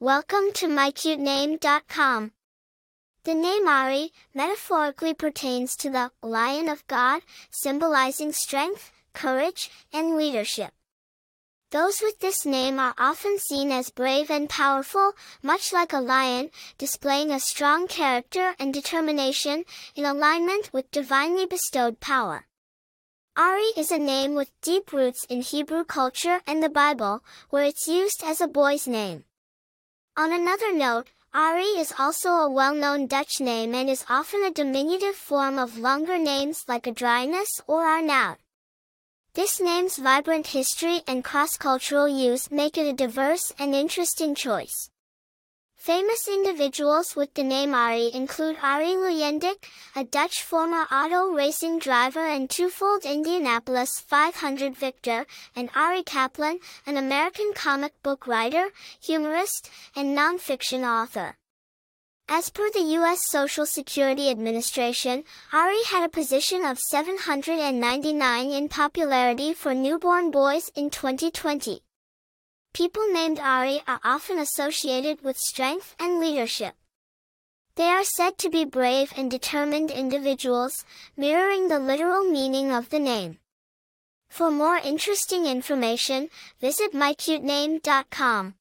Welcome to mycute mycutename.com. The name Arie metaphorically pertains to the Lion of God, symbolizing strength, courage, and leadership. Those with this name are often seen as brave and powerful, much like a lion, displaying a strong character and determination, in alignment with divinely bestowed power. Arie is a name with deep roots in Hebrew culture and the Bible, where it's used as a boy's name. On another note, Arie is also a well-known Dutch name and is often a diminutive form of longer names like Adrianus or Arnoud. This name's vibrant history and cross-cultural use make it a diverse and interesting choice. Famous individuals with the name Arie include Arie Luyendyk, a Dutch former auto racing driver and twofold Indianapolis 500 victor, and Arie Kaplan, an American comic book writer, humorist, and nonfiction author. As per the U.S. Social Security Administration, Arie had a position of 799 in popularity for newborn boys in 2020. People named Arie are often associated with strength and leadership. They are said to be brave and determined individuals, mirroring the literal meaning of the name. For more interesting information, visit mycutename.com.